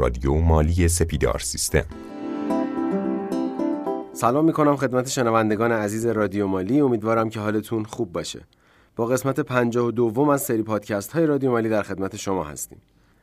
رادیو مالی سپیدار سیستم. سلام می‌کنم خدمت شنوندگان عزیز رادیو مالی. امیدوارم که حالتون خوب باشه. با قسمت 52 از سری پادکست های رادیو مالی در خدمت شما هستیم.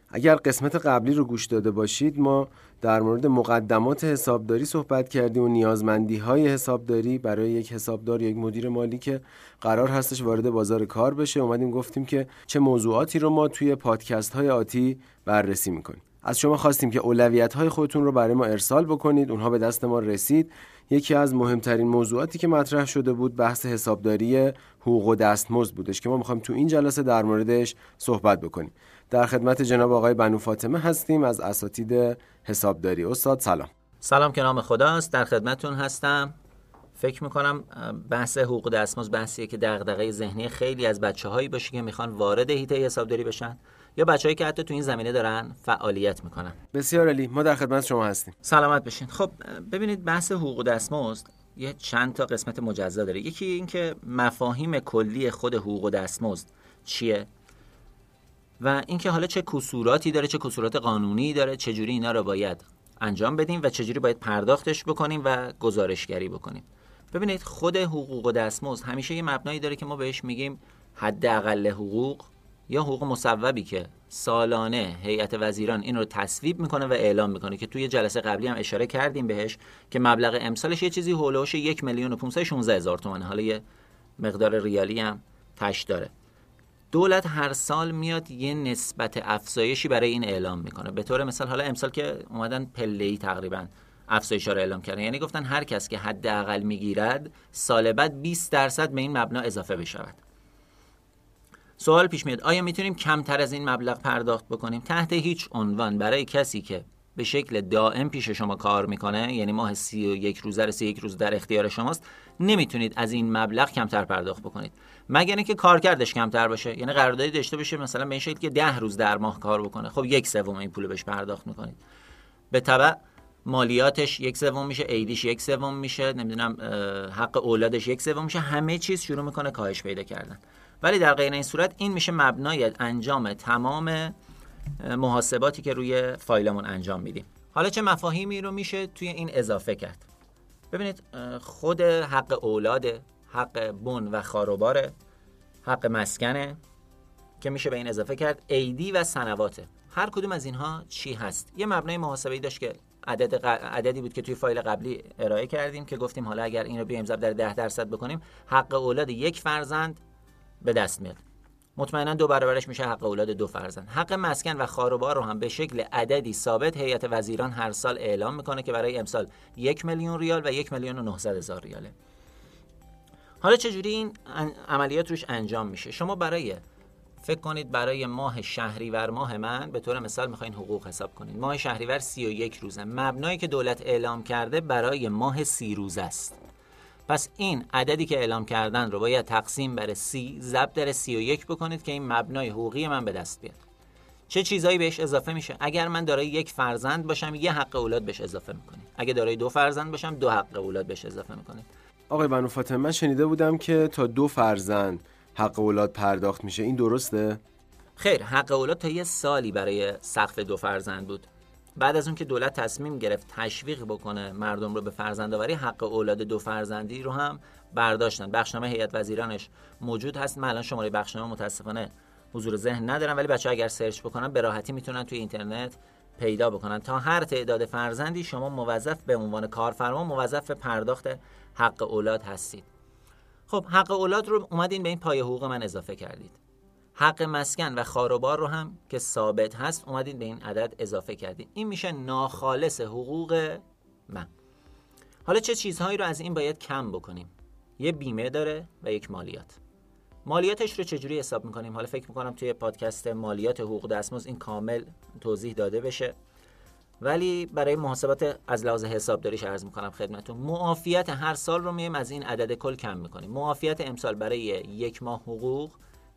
اگر قسمت قبلی رو گوش داده باشید ما در مورد مقدمات حسابداری صحبت کردیم و نیازمندی های حسابداری. برای یک حسابدار یک مدیر مالی که قرار هستش وارد بازار کار بشه اومدیم گفتیم که چه موضوعاتی رو ما توی پادکست های آتی بررسی می‌کنیم. از شما خواستیم که اولویت های خودتون رو برای ما ارسال بکنید. اونها به دست ما رسید. یکی از مهمترین موضوعاتی که مطرح شده بود بحث حسابداری حقوق و دستمزد بودش که ما می‌خوایم تو این جلسه در موردش صحبت بکنیم. در خدمت جناب آقای بنو فاطمه هستیم از اساتید حسابداری. استاد سلام. سلام که نام خداست. در خدمتتون هستم. فکر می‌کنم بحث حقوق دستمزد بحثیه که دغدغه ذهنی خیلی از بچه هایی باشه که می‌خوان وارد هیته حسابداری بشن. یا بچههایی که حتی تو این زمینه دارن فعالیت می‌کنن. بسیار عالی. ما در خدمت شما هستیم. سلامت بشین. خب ببینید بحث حقوق دستمزد یه چند تا قسمت مجزا داره. یکی اینکه مفاهیم کلی خود حقوق دستمزد چیه؟ و اینکه حالا چه کسوراتی داره چه کسورات قانونی داره چجوری اینا رو باید انجام بدیم و چجوری باید پرداختش بکنیم و گزارشگری بکنیم. ببینید خود حقوق و دستمزد همیشه یه مبنایی داره که ما بهش میگیم حداقل حقوق یا حقوق مصوبی که سالانه هیئت وزیران این رو تصویب می‌کنه و اعلام می‌کنه که توی جلسه قبلی هم اشاره کردیم بهش که مبلغ امسالش یه چیزی هولوش یک میلیون و هزار تومن. حالا یه مقدار ریالی هم تش داره. دولت هر سال میاد یه نسبت افزایشی برای این اعلام می‌کنه. به طور مثال حالا امسال که اومدن پله تقریبا افزایش رو اعلام کردن. یعنی گفتن هر کس که حداقل می‌گیرد سال بعد 20 درصد به این مبنا اضافه بشود. سوال پیش میاد. آیا می‌تونیم کمتر از این مبلغ پرداخت بکنیم؟ تحت هیچ عنوان. برای کسی که به شکل دائم پیش شما کار می‌کنه یعنی ماه سی و یک روزه رو سی یک روز در اختیار شماست نمی‌تونید از این مبلغ کمتر پرداخت بکنید. مگر اینکه کارکردش کمتر باشه؟ یعنی قراردادی داشته باشه مثلا به این شکل که ده روز در ماه کار بکنه. خب یک سوم این پول بهش پرداخت می‌کنید. به تبع مالیاتش یک سوم میشه ایدیش یک سوم میشه نمی‌دونم حق اولادش یک سوم میشه. همه چیز شروع می‌کنه کاهش پیدا کردن. ولی در غیر این صورت این میشه مبنای انجام تمام محاسباتی که روی فایلمون انجام میدیم. حالا چه مفاهیمی رو میشه توی این اضافه کرد؟ ببینید خود حق اولاد حق بن و خاروبار حق مسکنه که میشه به این اضافه کرد ایدی و سنواته. هر کدوم از اینها چی هست؟ یه مبنای محاسبه داشت که عدد عددی بود که توی فایل قبلی ارائه کردیم که گفتیم حالا اگر این رو بیایم ضرب در 10 درصد بکنیم حق اولاد یک فرزند به دست میاد. مطمئنا دو برابرش میشه حق اولاد دو فرزند. حق مسکن و خاروبار رو هم به شکل عددی ثابت هیئت وزیران هر سال اعلام می‌کنه که برای امسال یک میلیون ریال و یک میلیون و 900 هزار ریاله. حالا چجوری این عملیات روش انجام میشه؟ شما برای فکر کنید برای ماه شهریور ماه من به طور مثال می‌خواین حقوق حساب کنید. ماه شهریور 31 روزه. مبنایی که دولت اعلام کرده برای ماه سی روز است. پس این عددی که اعلام کردن رو باید تقسیم بر سی ضرب در سی و یک بکنید که این مبنای حقوقی من به دست بیاد. چه چیزایی بهش اضافه میشه؟ اگر من دارای یک فرزند باشم یه حق اولاد بهش اضافه می‌کنید. اگه دارای دو فرزند باشم دو حق اولاد بهش اضافه می‌کنید. آقای بنو فاطمه من شنیده بودم که تا دو فرزند حق اولاد پرداخت میشه. این درسته؟ خیر حق اولاد تا یه سالی برای سقف دو فرزند بود. بعد از اون که دولت تصمیم گرفت تشویق بکنه مردم رو به فرزندآوری حق اولاد دو فرزندی رو هم برداشتن. بخشنامه هیئت وزیرانش موجود هست. من الان شماره بخشنامه متاسفانه حضور ذهن ندارم ولی بچه اگر سرچ بکنن به راحتی می‌تونن توی اینترنت پیدا بکنن. تا هر تعداد فرزندی شما موظف به عنوان کارفرما موظف به پرداخت حق اولاد هستید. خب حق اولاد رو اومدین به این پای حقوق من اضافه کردید. حق مسکن و خاروبار رو هم که ثابت هست اومدین به این عدد اضافه کردین این میشه ناخالص حقوق من. حالا چه چیزهایی رو از این باید کم بکنیم؟ یه بیمه داره و یک مالیات. مالیاتش رو چجوری حساب می‌کنیم؟ حالا فکر می‌کنم توی پادکست مالیات حقوق دستمزد این کامل توضیح داده بشه. ولی برای محاسبات از لحاظ حسابداریش عرض می‌کنم خدمتتون معافیت هر سال رو میایم از این عدد کل کم می‌کنیم. معافیت امسال برای یک ماه حقوق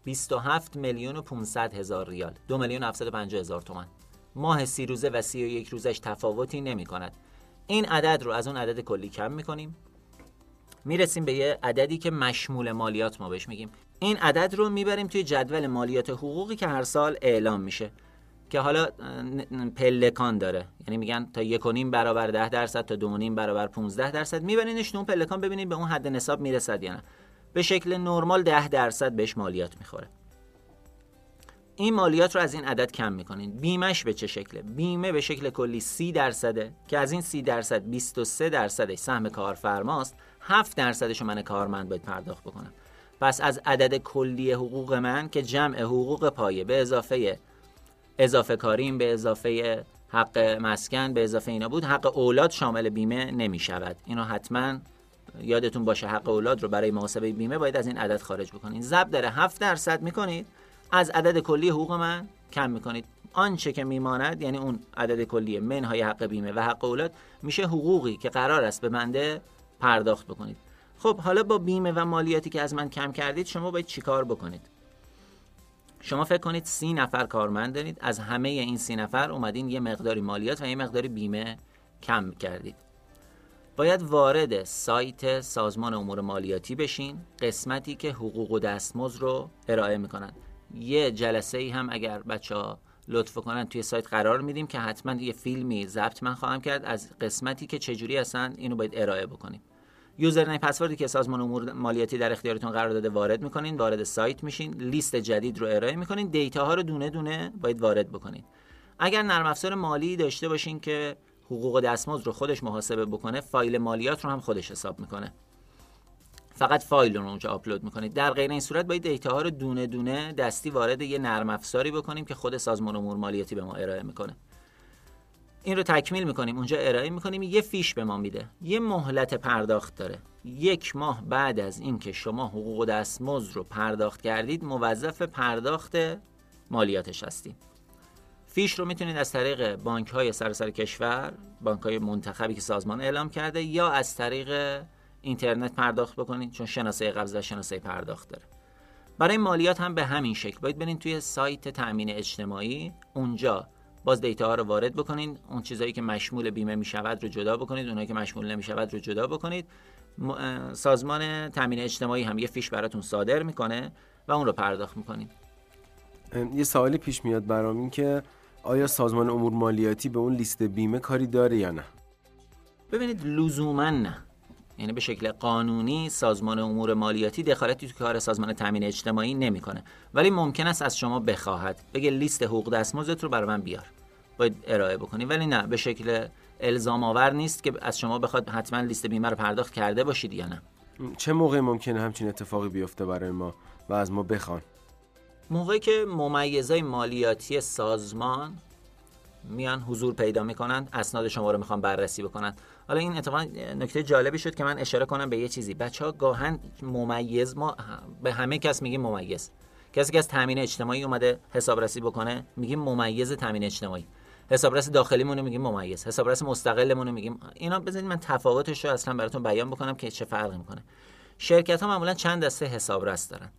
27 میلیون و 500 هزار ریال. 2 میلیون 750 هزار تومان. ماه سی روزه و سی و یک روزش تفاوتی نمی کند. این عدد رو از اون عدد کلی کم می‌کنیم می‌رسیم به یه عددی که مشمول مالیات ما بهش میگیم. این عدد رو می‌بریم توی جدول مالیات حقوقی که هر سال اعلام میشه. که حالا پلکان داره. یعنی میگن تا یک و نیم برابر ده درصد تا دو نیم برابر 15 درصد. میبرینش اون پلکان ببینید به اون حد نصاب می‌رسد یا نه. به شکل نرمال ده درصد بهش مالیات می‌خوره. این مالیات رو از این عدد کم می‌کنین. بیمش به چه شکله؟ بیمه به شکل کلی 30 درصده که از این 30 درصد 23 درصدش سهم کارفرماست 7 درصدش من کارمند باید پرداخت بکنم. پس از عدد کلی حقوق من که جمع حقوق پایه به اضافه اضافه کاریم به اضافه حق مسکن به اضافه اینا بود حق اولاد شامل بیمه نمی شود اینو حتما یادتون باشه حق اولاد رو برای محاسبه بیمه باید از این عدد خارج بکنید. ضرب داره 7 درصد می‌کنید. از عدد کلی حقوق من کم می‌کنید. آنچه که میماند یعنی اون عدد کلی منهای حق بیمه و حق اولاد میشه حقوقی که قرار است به بنده پرداخت بکنید. خب حالا با بیمه و مالیاتی که از من کم کردید شما باید چیکار بکنید؟ شما فکر کنید سی نفر کارمند دارید. از همه این سی نفر اومدین یه مقداری مالیات و یه مقداری بیمه کم کردید. باید وارد سایت سازمان امور مالیاتی بشین قسمتی که حقوق و دستمزد رو ارائه می‌کنن. یه جلسه ای هم اگر بچه ها لطف کنن توی سایت قرار میدیم که حتما یه فیلمی ضبط من خواهم کرد از قسمتی که چجوری هستن اینو باید ارائه بکنیم. یوزرنیم پسوردی که سازمان امور مالیاتی در اختیارتون قرار داده وارد می‌کنین وارد سایت میشین لیست جدید رو ارائه می‌کنین دیتا ها رو دونه دونه باید وارد بکنین. اگر نرم افزار مالی داشته باشین که حقوق دستمزد رو خودش محاسبه بکنه فایل مالیات رو هم خودش حساب می‌کنه. فقط فایل رو اونجا آپلود می‌کنید در غیر این صورت باید دیتا ها رو دونه دونه دستی وارد یه نرم افزاری بکنیم که خود سازمان امور مالیاتی به ما ارائه می‌کنه. این رو تکمیل می‌کنیم اونجا ارائه می‌کنیم یه فیش به ما میده. یه مهلت پرداخت داره. یک ماه بعد از اینکه شما حقوق دستمزد رو پرداخت کردید موظف پرداخت مالیاتش هستید فیش رو می‌تونید از طریق بانک های سراسر کشور بانک های منتخبی که سازمان اعلام کرده یا از طریق اینترنت پرداخت بکنید چون شناسه قبض و شناسه پرداخت داره. برای مالیات هم به همین شکل. باید برین توی سایت تامین اجتماعی اونجا باز دیتا ها رو وارد بکنید اون چیزایی که مشمول بیمه می شود رو جدا بکنید اونایی که مشمول نمی شود رو جدا بکنید. سازمان تامین اجتماعی هم یه فیش براتون صادر می‌کنه و اون رو پرداخت می‌کنید یه سوالی پیش میاد برام این که آیا سازمان امور مالیاتی به اون لیست بیمه کاری داره یا نه؟ ببینید لزوما نه. یعنی به شکل قانونی سازمان امور مالیاتی دخالتی تو کار سازمان تامین اجتماعی نمی‌کنه. ولی ممکن است از شما بخواهد. بگه لیست حقوق دستمزدت رو برای من بیار. باید ارائه بکنی. ولی نه به شکل الزام آور نیست که از شما بخواد حتما لیست بیمه رو پرداخت کرده باشید یا نه. چه موقع ممکنه همچین اتفاقی بیفته برای ما و از ما بخوان؟ موقعی که ممیزای مالیاتی سازمان میان حضور پیدا می‌کنن اسناد شما رو می‌خوان بررسی بکنن حالا این اتفاقا نکته جالبی شد که من اشاره کنم به یه چیزی. بچه ها گاهن ممیز ما به همه کس میگیم ممیز. کسی که از تامین اجتماعی اومده حسابرسی بکنه میگیم ممیز تامین اجتماعی. حسابرس داخلیمون رو میگیم ممیز. حسابرس مستقلمون رو میگیم. اینا بزنید من تفاوتش رو اصلا براتون بیان بکنم که چه فرقی می‌کنه. شرکت ها معمولا چند دسته حسابرس دارن.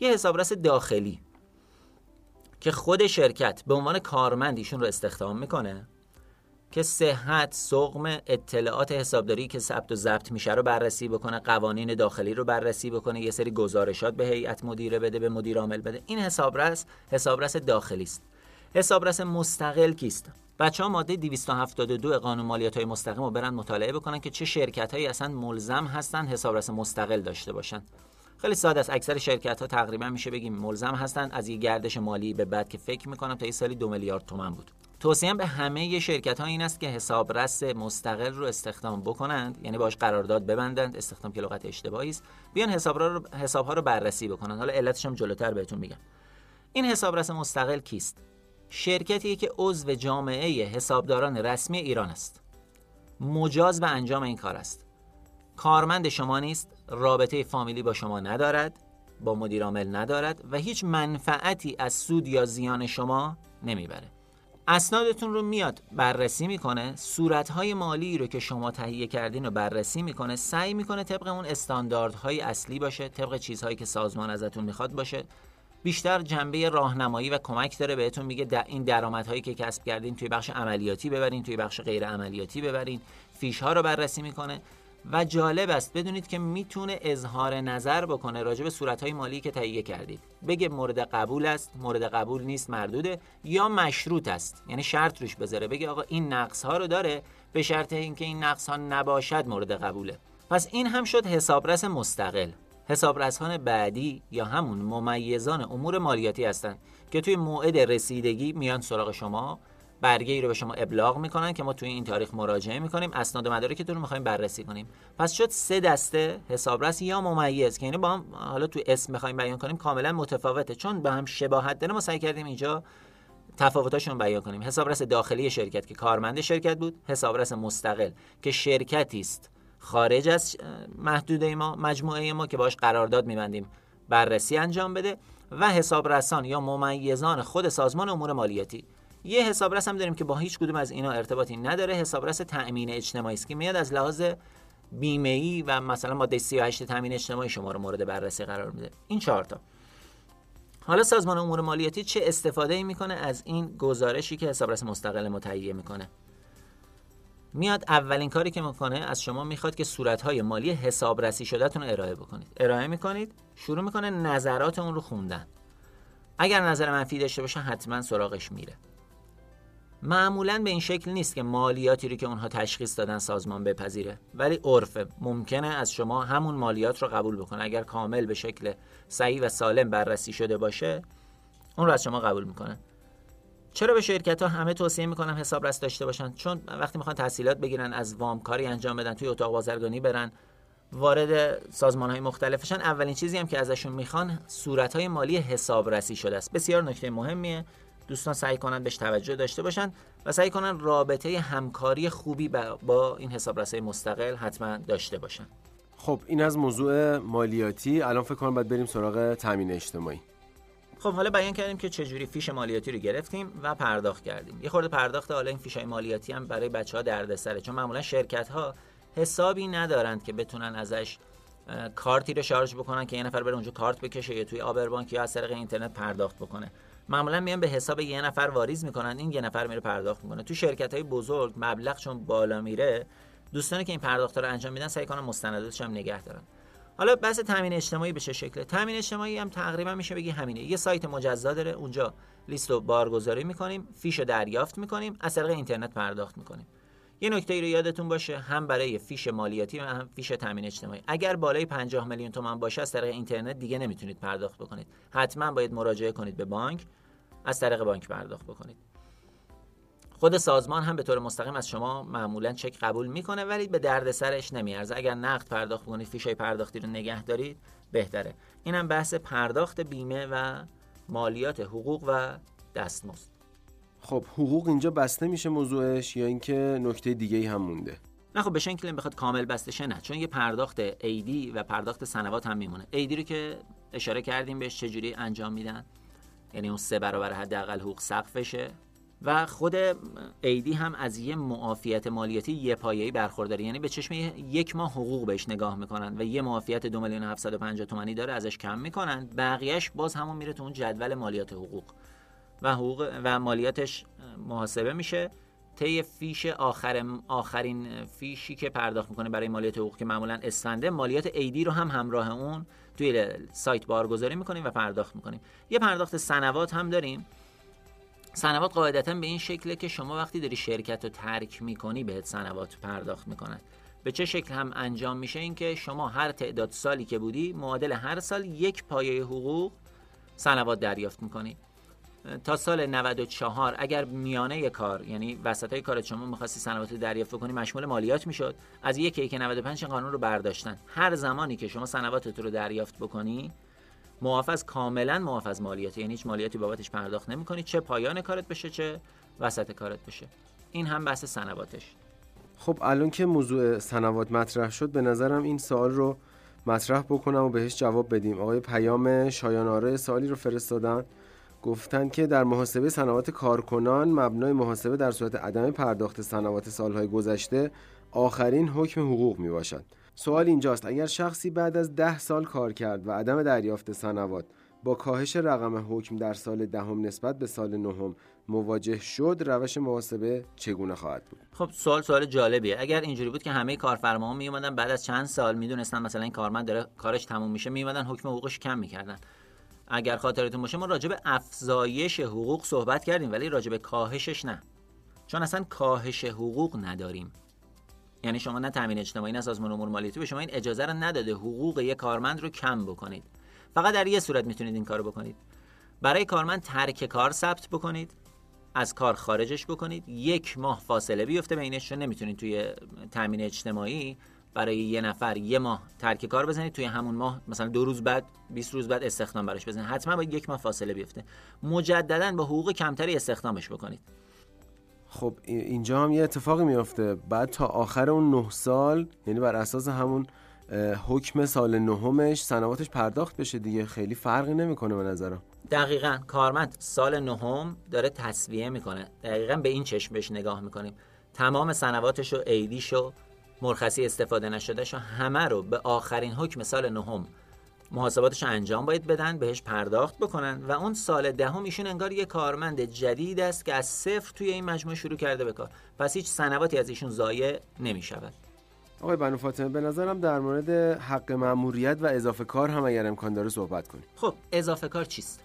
یه حسابرس داخلی. که خود شرکت به عنوان کارمند ایشون رو استخدام می‌کنه که صحت سقم اطلاعات حسابداری که ثبت و ضبط میشه رو بررسی بکنه قوانین داخلی رو بررسی بکنه یه سری گزارشات به هیئت مدیره بده به مدیر عامل بده. این حسابرس حسابرس داخلی است. حسابرس مستقل کیست؟ بچه ها ماده 272 قانون مالیات های مستقیم رو برن مطالعه بکنن که چه شرکت هایی اصلا ملزم هستن حسابرس مستقل داشته باشن. خیلی ساده است. اکثر شرکت ها تقریبا میشه بگیم ملزم هستن. از یه گردش مالی به بعد که فکر می‌کنم تا یه سالی دو میلیارد تومن بود. توصیه به همه شرکت ها این است که حسابرس مستقل رو استخدام بکنند. یعنی باش قرارداد ببندند. استخدام که لغت اشتباهی است. بیان حساب رو حساب ها رو بررسی بکنند. حالا علتش هم جلوتر بهتون میگم. این حسابرس مستقل کیست؟ شرکتی که عضو جامعه حسابداران رسمی ایران است. مجاز به انجام این کار است. کارمند شما نیست. رابطه فامیلی با شما ندارد با مدیر عامل ندارد و هیچ منفعتی از سود یا زیان شما نمی‌بره. اسنادتون رو میاد بررسی می‌کنه صورتهای مالی رو که شما تهیه کردین رو بررسی می‌کنه سعی می‌کنه طبق اون استانداردهای اصلی باشه طبق چیزهایی که سازمان ازتون می‌خواد باشه. بیشتر جنبه راهنمایی و کمک داره بهتون میگه در این درآمدهایی که کسب کردین توی بخش عملیاتی ببرین توی بخش غیر عملیاتی ببرین. فیش ها رو بررسی می‌کنه. و جالب است. بدونید که می‌تونه اظهار نظر بکنه راجع به صورتهای مالی که تهیه کردید. بگه مورد قبول است مورد قبول نیست مردوده یا مشروط است. یعنی شرط روش بذاره. بگه آقا این نقص ها رو داره به شرط اینکه این نقص ها نباشد مورد قبوله. پس این هم شد حسابرس مستقل. حسابرسان بعدی یا همون ممیزان امور مالیاتی هستند که توی موعد رسیدگی میان سراغ شما برگه ای رو به شما ابلاغ می‌کنن که ما توی این تاریخ مراجعه می‌کنیم. اسناد و مدارکتون رو می‌خوایم بررسی کنیم. پس شد سه دسته حسابرس یا ممیز که اینو با هم حالا توی اسم می‌خوایم بیان کنیم کاملا متفاوته. چون به هم شباهت داره ما سعی کردیم اینجا تفاوتاشون بیان کنیم. حسابرس داخلی شرکت که کارمند شرکت بود حسابرس مستقل که شرکتی است. خارج از محدوده ما مجموعه ما که باش قرارداد میبندیم بررسی انجام بده. و حسابرسان یا ممیزان خود سازمان امور مالیاتی یه حسابرس هم داریم که با هیچ کدوم از اینا ارتباطی نداره. حسابرس تأمین اجتماعی است که میاد از لحاظ بیمه ای و مثلا ماده 38 تأمین اجتماعی شما رو مورد بررسی قرار میده. این چهار تا. حالا سازمان امور مالیاتی چه استفاده ای می‌کنه از این گزارشی که حسابرس مستقل متهیه می‌کنه؟ میاد اولین کاری که می‌کنه از شما می‌خواد که صورتهای مالی حسابرسی شدهتون رو ارائه بکنید. ارائه می‌کنید شروع می‌کنه نظرات اون رو خوندن. اگر نظر منفی داشته باشه حتما سراغش میره. معمولا به این شکل نیست که مالیاتی رو که اونها تشخیص دادن سازمان بپذیره. ولی عرفه. ممکنه از شما همون مالیات رو قبول بکنه. اگر کامل به شکل صحیح و سالم بررسی شده باشه اون رو از شما قبول می‌کنه. چرا به شرکت ها همه توصیه می‌کنم حسابرس داشته باشن؟ چون وقتی می‌خوان تحصیلات بگیرن از وامکاری انجام بدن توی اتاق بازرگانی برن وارد سازمان های مختلفشن اولین چیزی هم که ازشون می‌خوان صورت های مالی حسابرسی شده است. بسیار نکته مهمیه. دوستان سعی کنن بهش توجه داشته باشن و سعی کنن رابطه همکاری خوبی با این حسابرسی مستقل حتما داشته باشن. خب این از موضوع مالیاتی. الان فکر کنم باید بریم سراغ تامین اجتماعی. خب حالا بیان کردیم که چجوری فیش مالیاتی رو گرفتیم و پرداخت کردیم. یه خورده پرداخت حالا این فیش مالیاتی هم برای بچه ها دردسره چون معمولا شرکت ها حسابی ندارند که بتونن ازش کارتی رو شارژ بکنن که یه نفر بره اونجا کارت بکشه یا توی آبربانک یا از طریق اینترنت پرداخت بکنه. معمولا میان به حساب یه نفر واریز می‌کنن این یه نفر میره پرداخت می‌کنه. تو شرکت های بزرگ مبلغ چون بالا میره دوستانی که این پرداخت رو انجام میدن سعی کنن مستنداتش هم نگه دارن. حالا بحث تامین اجتماعی به چه شکله؟ تامین اجتماعی هم تقریبا میشه بگی همینه. یه سایت مجزا داره اونجا لیست رو بارگذاری می‌کنیم فیش رو دریافت می‌کنیم از طریق اینترنت پرداخت می‌کنیم. یه نکته ای رو یادتون باشه هم برای فیش مالیاتی و هم فیش تامین اجتماعی. اگر بالای 50 میلیون تومان باشه از طریق اینترنت دیگه نمی‌تونید پرداخت بکنید. حتما باید مراجعه کنید به بانک از طریق بانک پرداخت بکنید. خود سازمان هم به طور مستقیم از شما معمولا چک قبول می‌کنه ولی به درد سرش نمیارزه. اگر نقد پرداخت کنید فیشای پرداختی رو نگه دارید بهتره. اینم بحث پرداخت بیمه و مالیات حقوق و دستمزد. خب حقوق اینجا بسته میشه موضوعش یا اینکه نکته دیگه ای هم مونده؟ نه خب به شکل بخواد کامل بسته شه نه. چون یه پرداخت ایدی و پرداخت سنوات هم میمونه. ایدی رو که اشاره کردیم بهش چجوری انجام میدن؟ یعنی اون سه برابر حداقل حقوق سقفشه و خود ایدی هم از یه معافیت مالیاتی یه پایه‌ای برخورداره. یعنی به چشم یک ماه حقوق بهش نگاه می‌کنن و یه معافیت دو میلیون 750 تومانی داره ازش کم می‌کنن. بقیهش باز همون میره تو اون جدول مالیات حقوق. و حقوق و مالیاتش محاسبه میشه. طی فیش آخر آخرین فیشی که پرداخت می‌کنه برای مالیات حقوق که معمولا اسفنده مالیات ایدی رو هم همراه اون توی سایت بارگذاری می‌کنیم و پرداخت می‌کنیم. یه پرداخت سنوات هم داریم. سنوات قاعدتا به این شکله که شما وقتی داری شرکت رو ترک می‌کنی بهت سنوات پرداخت می‌کنن. به چه شکل هم انجام میشه این که شما هر تعداد سالی که بودی معادل هر سال یک پایه حقوق سنوات دریافت می‌کنی. تا سال 94 اگر میانه کار یعنی وسط های کار شما می‌خواستی سنوات دریافت کنی مشمول مالیات می‌شد. از یک یک 95 قانون رو برداشتن. هر زمانی که شما سنواتت رو دریافت بکنی محافظ کاملا محافظ مالیات یعنی هیچ مالیاتی بابتش پرداخت نمی‌کنی. چه پایان کارت بشه چه وسط کارت بشه. این هم بحث سنواتش خب الان که موضوع سنوات مطرح شد به نظرم این سوال رو مطرح بکنم و بهش جواب بدیم. آقای پیام شایاناره سوالی رو فرستادن. گفتن که در محاسبه سنوات کارکنان مبنای محاسبه در صورت عدم پرداخت سنوات سالهای گذشته آخرین حکم حقوق می باشد سوال اینجاست اگر شخصی بعد از ده سال کار کرد و عدم دریافت سنوات با کاهش رقم حکم در سال دهم نسبت به سال نهم مواجه شد روش محاسبه چگونه خواهد بود؟ خب سوال سوال جالبیه. اگر اینجوری بود که همه کارفرماها می اومدن بعد از چند سال می‌دونستن مثلا این کارمند داره کارش تموم میشه می اومدن حکم حقوقش کم می‌کردن. اگر خاطرتون باشه ما راجع به افزایش حقوق صحبت کردیم ولی راجع به کاهشش نه. چون اصلا کاهش حقوق نداریم. یعنی شما نه تامین اجتماعی نه سازمان امور مالیاتی به شما این اجازه رو نداده حقوق یک کارمند رو کم بکنید. فقط در یه صورت می‌تونید این کارو بکنید. برای کارمند ترک کار ثبت بکنید از کار خارجش بکنید. یک ماه فاصله بیفته بینش چون نمی‌تونید توی تامین اجتماعی برای یه نفر یه ماه ترک کار بزنید توی همون ماه مثلا دو روز بعد 20 روز بعد استخدام براش بزنید. حتما باید یک ماه فاصله بیفته. مجددا با حقوق کمتری استخدامش بکنید. خب اینجا هم یه اتفاقی میافته. بعد تا آخر اون نه سال یعنی بر اساس همون حکم سال نهمش سنواتش پرداخت بشه دیگه. خیلی فرقی نمی‌کنه به نظرم. دقیقا. کارمند سال نهم داره تصویه می‌کنه. دقیقا به این چشم بهش نگاه می‌کنیم. تمام سنواتش و ایدیش و مرخصی استفاده نشدهش همه رو به آخرین حکم سال نهم محاسباتش انجام باید بدن بهش پرداخت بکنن و اون سال دهم ایشون انگار یه کارمند جدید است که از صفر توی این مجموعه شروع کرده به کار. پس هیچ سنواتی از ایشون ضایع نمی‌شود. آقای بنو فاطمه به نظرم در مورد حق مأموریت و اضافه کار هم اگر امکان داره صحبت کنیم. خب اضافه کار چیست؟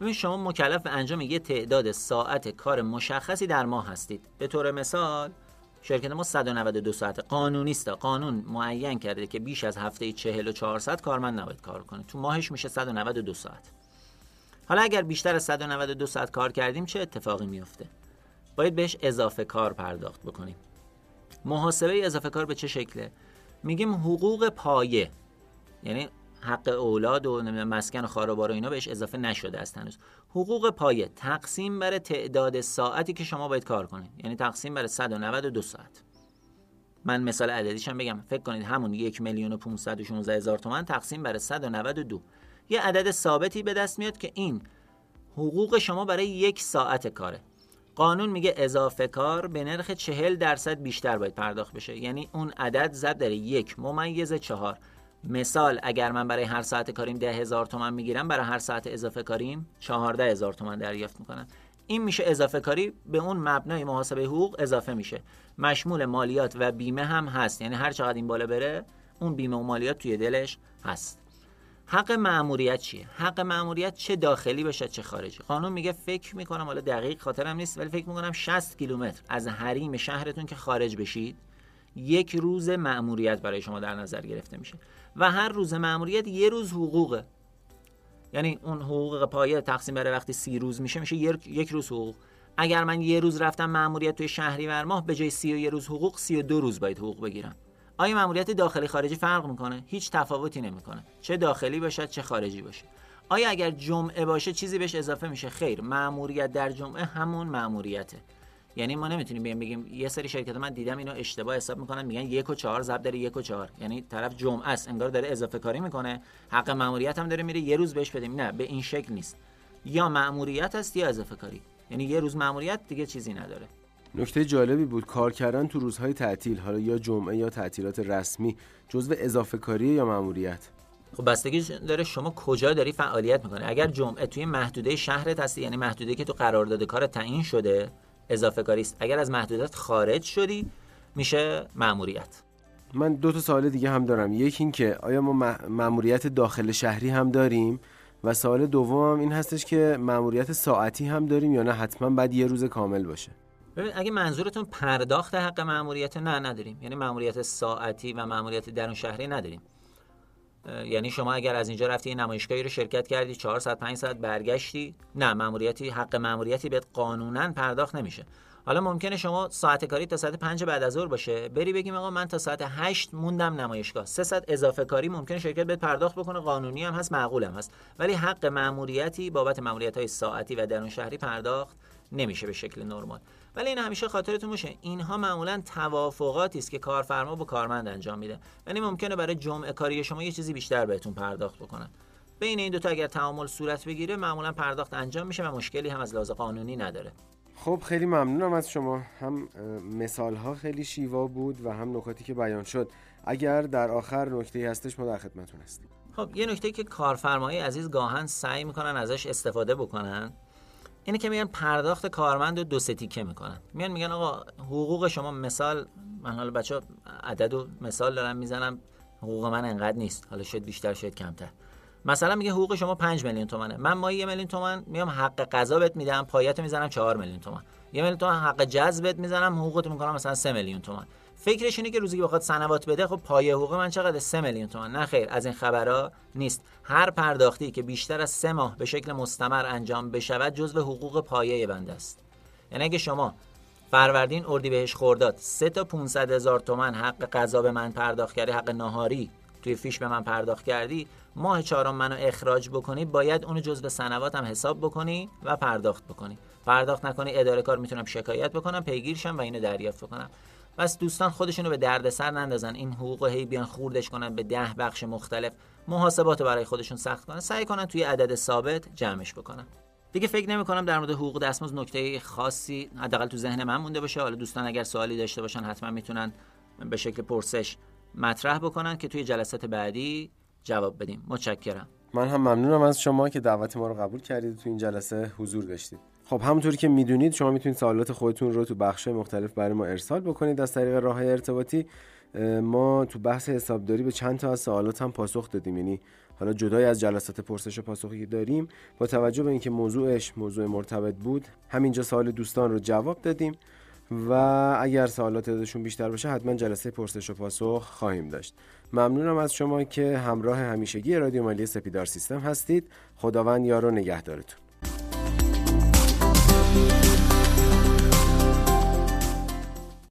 ببین شما مکلف به انجام یه تعداد ساعت کار مشخصی در ماه هستید. به طور مثال شرکت ما 192 ساعت قانونی قانون معین کرده که بیش از هفته 44 ساعت کارمند نباید کار کنه. تو ماهش میشه 192 ساعت. حالا اگر بیشتر از 192 ساعت کار کردیم چه اتفاقی میفته؟ باید بهش اضافه کار پرداخت بکنیم. محاسبه اضافه کار به چه شکله؟ میگیم حقوق پایه. یعنی حق اولاد و مسکن و و اینا بهش اضافه نشده است هنوز. حقوق پایه تقسیم بر تعداد ساعتی که شما باید کار کنید. یعنی تقسیم بر 192 ساعت. من مثال عددیش هم بگم. فکر کنید همون یک میلیون و 516 هزار تومن تقسیم بر 192 یه عدد ثابتی به دست میاد که این حقوق شما برای یک ساعت کاره. قانون میگه اضافه کار به نرخ 40 درصد بیشتر باید پرداخت بشه. یعنی اون عدد زد داره یک. ممیز چهار. مثال اگر من برای هر ساعت کاریم ده هزار تومن می‌گیرم برای هر ساعت اضافه کاریم چهارده هزار تومن دریافت می‌کنم. این میشه اضافه کاری به اون مبنای محاسبه حقوق اضافه میشه. مشمول مالیات و بیمه هم هست یعنی هر چقدر این بالا بره اون بیمه و مالیات توی دلش هست. حق مأموریت چیه؟ حق مأموریت چه داخلی بشه چه خارجی؟ قانون میگه فکر می‌کنم حالا دقیق خاطرم نیست ولی فکر می‌کنم 60 کیلومتر از حریم شهرتون که خارج بشید یک روز مأموریت برای شما در نظر گرفته میشه. و هر روز مأموریت یه روز حقوقه. یعنی اون حقوق پایه تقسیم بر وقتی سی روز میشه میشه یک روز حقوق. اگر من یه روز رفتم مأموریت توی شهری ور ماه به جای سی و یه روز حقوق سی و دو روز باید حقوق بگیرم. آیا مأموریت داخلی خارجی فرق می‌کنه؟ هیچ تفاوتی نمی‌کنه. چه داخلی باشد چه خارجی باشه. آیا اگر جمعه باشه چیزی بهش اضافه میشه؟ خیر. مأموریت در جمعه همون مأموریته. یعنی ما نمی‌تونیم بگیم بگیم یه سری شرکت من دیدم اینو اشتباه حساب می‌کنن میگن یک و چهار ضرب داره یک و چهار. یعنی طرف جمعه است انگار داره اضافه کاری می‌کنه. حق مأموریت هم داره میره یه روز بهش بدیم. نه به این شکل نیست. یا مأموریت است یا اضافه کاری. یعنی یه روز مأموریت دیگه چیزی نداره. نکته جالبی بود. کار کردن تو روزهای تعطیل حالا یا جمعه یا تعطیلات رسمی جزو اضافه کاری یا مأموریت؟ خب بستگی داره شما کجا داری فعالیت می‌کنه اگر جمعه توی محدوده شهرت هستی یعنی محدوده که تو قرارداد کار تعیین شده اضافه کاری است. اگر از محدودیت خارج شدی میشه مأموریت. من دو تا سوال دیگه هم دارم. یکی این که آیا ما مأموریت داخل شهری هم داریم؟ و سوال دوم این هستش که مأموریت ساعتی هم داریم یا نه؟ حتما بعد یه روز کامل باشه. ببین اگه منظورتون پرداخت حق مأموریت نه نداریم. یعنی مأموریت ساعتی و مأموریت درون شهری نداریم. یعنی شما اگر از اینجا رفتی نمایشگاهی رو شرکت کردی 4 ساعت 5 ساعت برگشتی نه ماموریتی حق ماموریتی بهت قانونا پرداخت نمیشه. حالا ممکنه شما ساعت کاری تا ساعت 5 بعد از ظهر باشه. بری بگیم آقا من تا ساعت 8 موندم نمایشگاه. 3 ساعت اضافه کاری ممکنه شرکت بهت پرداخت بکنه. قانونی هم هست معقول هم هست. ولی حق ماموریتی بابت ماموریت های ساعتی و درون شهری پرداخت. نمیشه به شکل نرمال. ولی این همیشه خاطرتون باشه. اینها معمولا توافقاتی است که کارفرما با کارمند انجام میده. یعنی ممکنه برای جمعه کاری شما یه چیزی بیشتر بهتون پرداخت بکنن. بین این دوتا اگر تعامل صورت بگیره معمولا پرداخت انجام میشه و مشکلی هم از لحاظ قانونی نداره. خب خیلی ممنونم از شما. هم مثال ها خیلی شیوا بود و هم نکاتی که بیان شد. اگر در آخر نکته هستش ما در خدمتتون هستیم. خب یه نکته که کارفرمای عزیز گاهن سعی می‌کنن ازش استفاده بکنن. اینه که میگن پرداخت کارمند رو دو تیکه می‌کنن. میان میگن آقا حقوق شما مثال من حالا بچه عدد و مثال دارم می‌زنم حقوق من انقدر نیست. حالا شاید بیشتر شاید کمتر. مثلا میگه حقوق شما 5 میلیون تومنه. من ماهی یه میلیون تومن میام حق قضا بهت میدم پایت می‌زنم 4 میلیون تومن. یه میلیون تومن حق جذب می‌زنم حقوقت می‌کنم مثلا 3 میلیون تومن. فکرش اینه که روزی که بخواد سنوات بده خب پایه حقوق من چقدر؟ 3 میلیون تومن نه خیر از این خبرها نیست. هر پرداختی که بیشتر از سه ماه به شکل مستمر انجام بشود جزو حقوق پایه بنده است. یعنی اگه شما فروردین اردیبهشت خرداد سه تا 500 هزار تومن حق غذا به من پرداخت کردی حق ناهاری توی فیش به من پرداخت کردی ماه چهارم منو اخراج بکنی باید اونو جزء سنوات هم حساب بکنی و پرداخت بکنی. پرداخت نکنی اداره کار می‌تونم شکایت بکنم پیگیرشم و اینو دریافت بکنم. بس دوستان خودشونو به دردسر نندازن. این حقوق هی بیان خوردش کنن به ده بخش مختلف محاسبات برای خودشون سخت کنن. سعی کنن توی عدد ثابت جمعش بکنن. دیگه فکر نمی کنم در مورد حقوق دستمزد نکته خاصی حداقل تو ذهن من مونده باشه. حالا دوستان اگر سوالی داشته باشن حتما می‌تونن به شکل پرسش مطرح بکنن که توی جلسات بعدی جواب بدیم. متشکرم. من هم ممنونم از شما که دعوت ما رو قبول کردید. تو این جلسه حضور داشتید. خب همونطوری که می‌دونید شما می‌تونید سوالات خودتون رو تو بخش مختلف برای ما ارسال بکنید. از طریق راه ارتباطی ما تو بحث حسابداری به چند تا از سوالات هم پاسخ دادیم. یعنی حالا جدای از جلسات پرسش و پاسخی که داریم با توجه به اینکه موضوعش موضوع مرتبط بود همینجا سوال دوستان رو جواب دادیم و اگر سوالات ازشون بیشتر باشه حتما جلسه پرسش و پاسخ خواهیم داشت. ممنونم از شما که همراه همیشگی رادیو مالی سپیدار سیستم هستید. خداوند یار و نگهدارتون.